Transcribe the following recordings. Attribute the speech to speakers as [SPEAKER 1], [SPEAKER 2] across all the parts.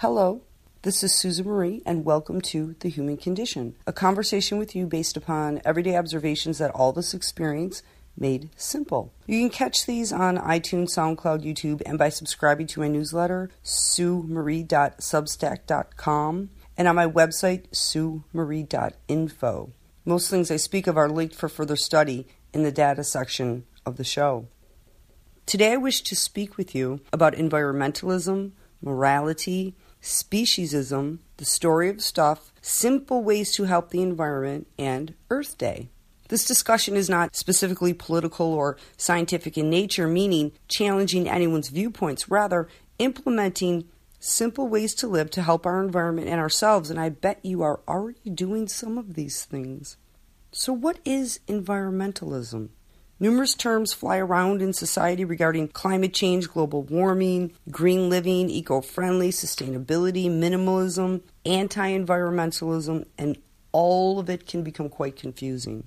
[SPEAKER 1] Hello, this is Susan Marie, and welcome to The Human Condition, a conversation with you based upon everyday observations that all of us experience made simple. You can catch these on iTunes, SoundCloud, YouTube, and by subscribing to my newsletter, suemarie.substack.com, and on my website, suemarie.info. Most things I speak of are linked for further study in the data section of the show. Today, I wish to speak with you about environmentalism, morality, speciesism, the story of stuff, simple ways to help the environment, and Earth Day. This discussion is not specifically political or scientific in nature, meaning challenging anyone's viewpoints, rather, implementing simple ways to live to help our environment and ourselves, and I bet you are already doing some of these things. So, what is environmentalism? Numerous terms fly around in society regarding climate change, global warming, green living, eco friendly, sustainability, minimalism, anti environmentalism, and all of it can become quite confusing.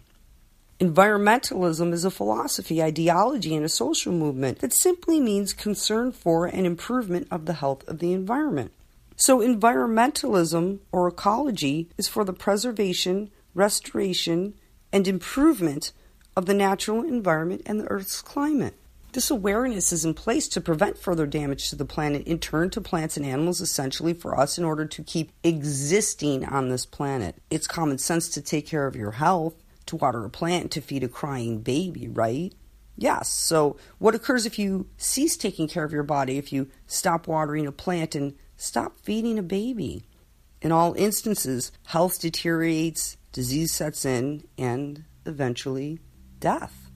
[SPEAKER 1] Environmentalism is a philosophy, ideology, and a social movement that simply means concern for and improvement of the health of the environment. So, environmentalism or ecology is for the preservation, restoration, and improvement of the natural environment and the Earth's climate. This awareness is in place to prevent further damage to the planet, in turn to plants and animals, essentially for us in order to keep existing on this planet. It's common sense to take care of your health, to water a plant, to feed a crying baby, right? Yes. So, what occurs if you cease taking care of your body, if you stop watering a plant and stop feeding a baby? In all instances, health deteriorates, disease sets in, and eventually death.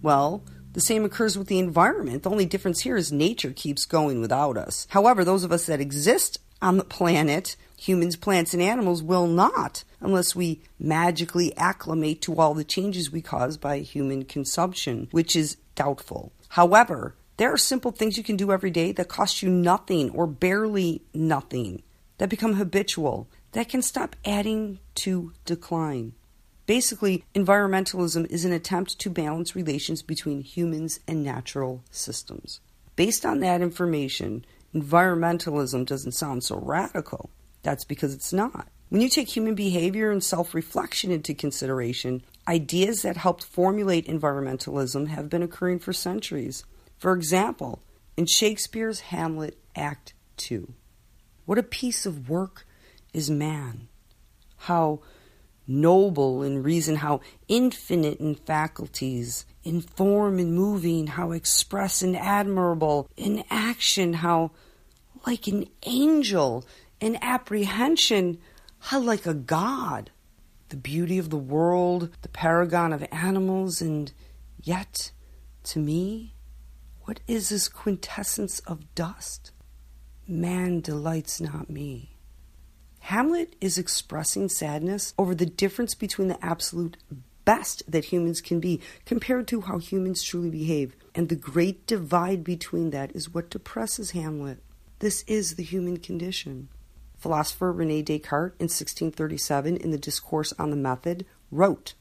[SPEAKER 1] Well, the same occurs with the environment. The only difference here is nature keeps going without us. However, those of us that exist on the planet, humans, plants, and animals, will not unless we magically acclimate to all the changes we cause by human consumption, which is doubtful. However, there are simple things you can do every day that cost you nothing or barely nothing, that become habitual, that can stop adding to decline. Basically, environmentalism is an attempt to balance relations between humans and natural systems. Based on that information, environmentalism doesn't sound so radical. That's because it's not. When you take human behavior and self reflection into consideration, ideas that helped formulate environmentalism have been occurring for centuries. For example, in Shakespeare's Hamlet, Act 2, what a piece of work is man! How noble in reason, how infinite in faculties, in form and moving, how express and admirable, in action, how like an angel, in apprehension, how like a god. The beauty of the world, the paragon of animals, and yet, to me, what is this quintessence of dust? Man delights not me. Hamlet is expressing sadness over the difference between the absolute best that humans can be compared to how humans truly behave. And the great divide between that is what depresses Hamlet. This is the human condition. Philosopher Rene Descartes in 1637 in the Discourse on the Method wrote,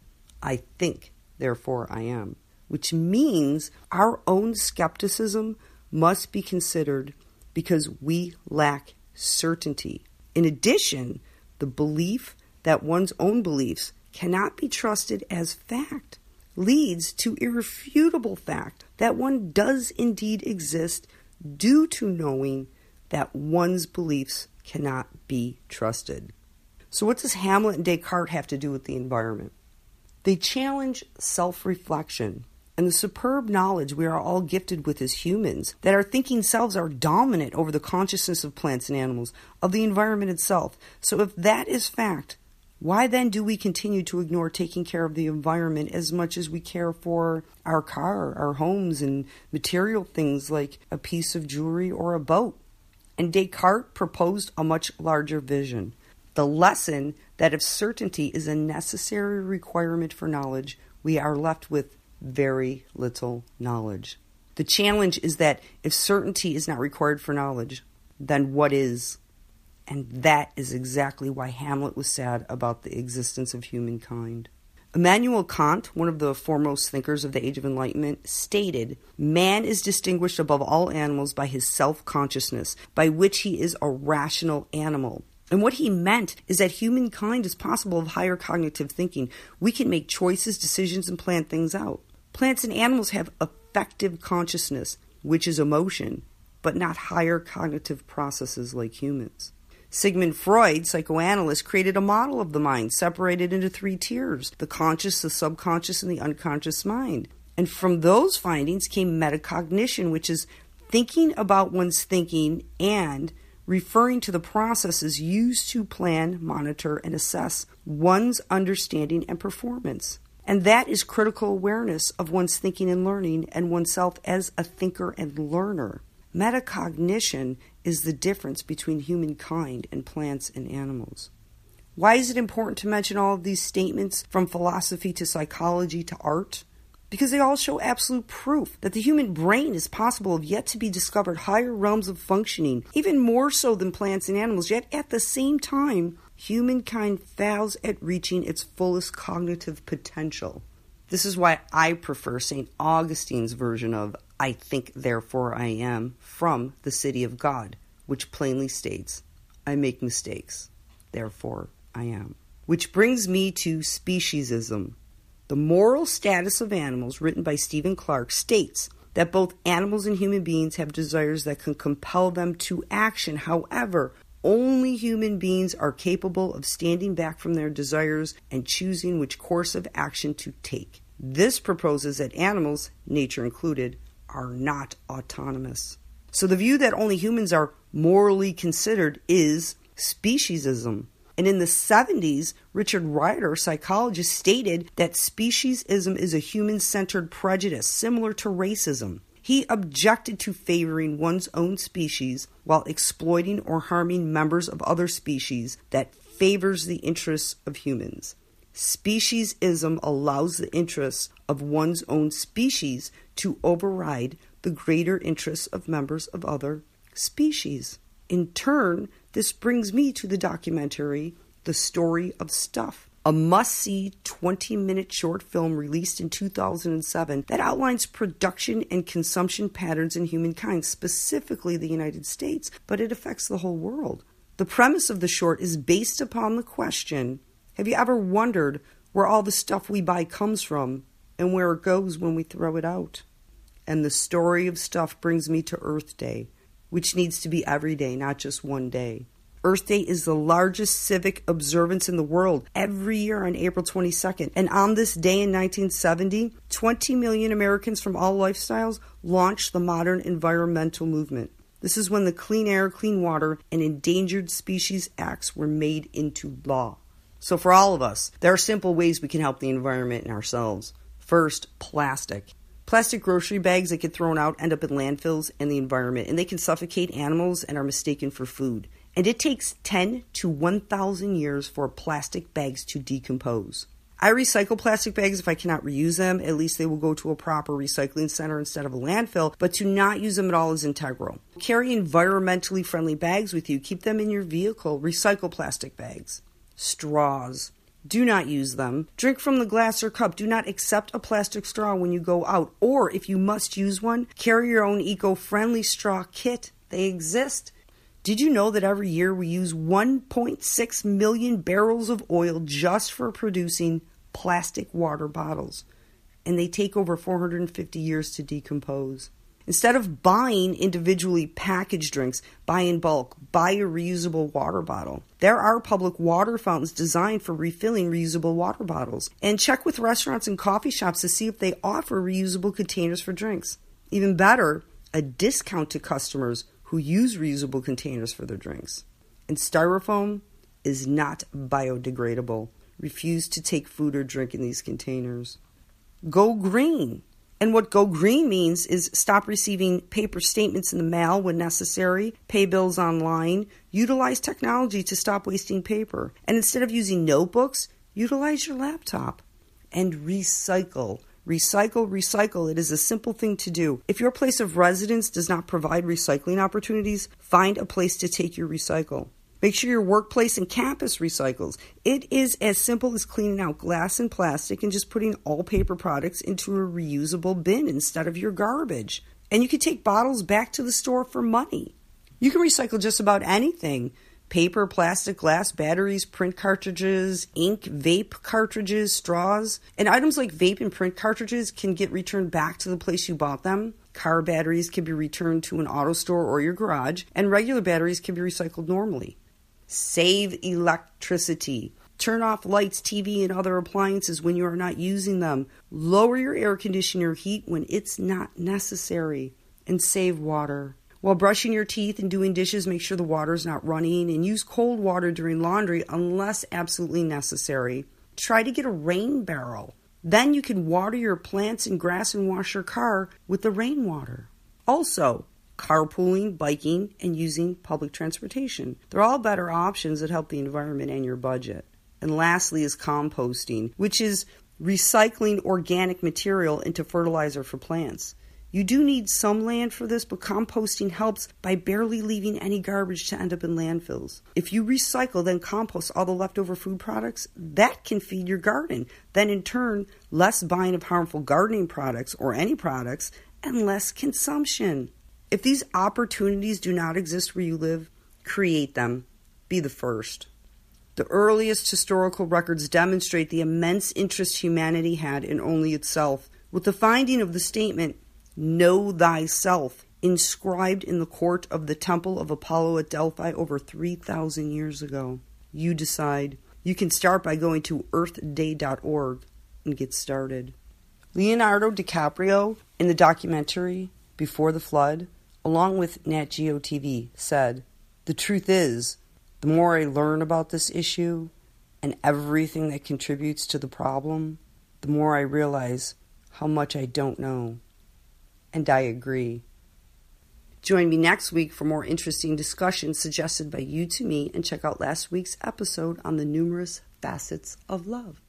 [SPEAKER 1] I think, therefore I am, which means our own skepticism must be considered because we lack certainty. In addition, the belief that one's own beliefs cannot be trusted as fact leads to irrefutable fact that one does indeed exist due to knowing that one's beliefs cannot be trusted. So, what does Hamlet and Descartes have to do with the environment? They challenge self reflection and the superb knowledge we are all gifted with as humans, that our thinking selves are dominant over the consciousness of plants and animals, of the environment itself. So, if that is fact, why then do we continue to ignore taking care of the environment as much as we care for our car, our homes, and material things like a piece of jewelry or a boat? And Descartes proposed a much larger vision the lesson that if certainty is a necessary requirement for knowledge, we are left with very little knowledge. The challenge is that if certainty is not required for knowledge, then what is? And that is exactly why Hamlet was sad about the existence of humankind. Immanuel Kant, one of the foremost thinkers of the Age of Enlightenment, stated Man is distinguished above all animals by his self consciousness, by which he is a rational animal. And what he meant is that humankind is possible of higher cognitive thinking. We can make choices, decisions, and plan things out. Plants and animals have affective consciousness, which is emotion, but not higher cognitive processes like humans. Sigmund Freud, psychoanalyst, created a model of the mind separated into three tiers the conscious, the subconscious, and the unconscious mind. And from those findings came metacognition, which is thinking about one's thinking and referring to the processes used to plan, monitor, and assess one's understanding and performance. And that is critical awareness of one's thinking and learning and oneself as a thinker and learner. Metacognition is the difference between humankind and plants and animals. Why is it important to mention all of these statements from philosophy to psychology to art? Because they all show absolute proof that the human brain is possible of yet to be discovered higher realms of functioning, even more so than plants and animals, yet at the same time, humankind fails at reaching its fullest cognitive potential. This is why I prefer St. Augustine's version of I think, therefore I am, from the city of God, which plainly states, I make mistakes, therefore I am. Which brings me to speciesism. The moral status of animals, written by Stephen Clark, states that both animals and human beings have desires that can compel them to action. However, only human beings are capable of standing back from their desires and choosing which course of action to take. This proposes that animals, nature included, are not autonomous. So the view that only humans are morally considered is speciesism. And in the 70s, Richard Ryder, psychologist, stated that speciesism is a human centered prejudice similar to racism. He objected to favoring one's own species while exploiting or harming members of other species that favors the interests of humans. Speciesism allows the interests of one's own species to override the greater interests of members of other species. In turn, this brings me to the documentary The Story of Stuff, a must see 20 minute short film released in 2007 that outlines production and consumption patterns in humankind, specifically the United States, but it affects the whole world. The premise of the short is based upon the question have you ever wondered where all the stuff we buy comes from and where it goes when we throw it out? And the story of stuff brings me to Earth Day, which needs to be every day, not just one day. Earth Day is the largest civic observance in the world every year on April 22nd. And on this day in 1970, 20 million Americans from all lifestyles launched the modern environmental movement. This is when the Clean Air, Clean Water, and Endangered Species Acts were made into law. So, for all of us, there are simple ways we can help the environment and ourselves. First, plastic. Plastic grocery bags that get thrown out end up in landfills and the environment, and they can suffocate animals and are mistaken for food. And it takes 10 to 1,000 years for plastic bags to decompose. I recycle plastic bags if I cannot reuse them. At least they will go to a proper recycling center instead of a landfill, but to not use them at all is integral. Carry environmentally friendly bags with you. Keep them in your vehicle. Recycle plastic bags straws. Do not use them. Drink from the glass or cup. Do not accept a plastic straw when you go out. Or if you must use one, carry your own eco friendly straw kit. They exist. Did you know that every year we use 1.6 million barrels of oil just for producing plastic water bottles? And they take over 450 years to decompose. Instead of buying individually packaged drinks, buy in bulk, buy a reusable water bottle. There are public water fountains designed for refilling reusable water bottles. And check with restaurants and coffee shops to see if they offer reusable containers for drinks. Even better, a discount to customers who use reusable containers for their drinks. And styrofoam is not biodegradable. Refuse to take food or drink in these containers. Go green. And what go green means is stop receiving paper statements in the mail when necessary, pay bills online, utilize technology to stop wasting paper. And instead of using notebooks, utilize your laptop. And recycle. Recycle, recycle. It is a simple thing to do. If your place of residence does not provide recycling opportunities, find a place to take your recycle. Make sure your workplace and campus recycles. It is as simple as cleaning out glass and plastic and just putting all paper products into a reusable bin instead of your garbage. And you can take bottles back to the store for money. You can recycle just about anything paper, plastic, glass, batteries, print cartridges, ink, vape cartridges, straws. And items like vape and print cartridges can get returned back to the place you bought them. Car batteries can be returned to an auto store or your garage, and regular batteries can be recycled normally. Save electricity. Turn off lights, TV, and other appliances when you are not using them. Lower your air conditioner heat when it's not necessary. And save water. While brushing your teeth and doing dishes, make sure the water is not running and use cold water during laundry unless absolutely necessary. Try to get a rain barrel. Then you can water your plants and grass and wash your car with the rainwater. Also, carpooling, biking, and using public transportation. They're all better options that help the environment and your budget. And lastly is composting, which is recycling organic material into fertilizer for plants. You do need some land for this, but composting helps by barely leaving any garbage to end up in landfills. If you recycle, then compost all the leftover food products, that can feed your garden. Then, in turn, less buying of harmful gardening products or any products and less consumption. If these opportunities do not exist where you live, create them. Be the first. The earliest historical records demonstrate the immense interest humanity had in only itself. With the finding of the statement, Know thyself, inscribed in the court of the temple of Apollo at Delphi over 3,000 years ago. You decide. You can start by going to earthday.org and get started. Leonardo DiCaprio, in the documentary Before the Flood, along with Nat Geo TV, said, The truth is, the more I learn about this issue and everything that contributes to the problem, the more I realize how much I don't know and I agree. Join me next week for more interesting discussions suggested by you to me and check out last week's episode on the numerous facets of love.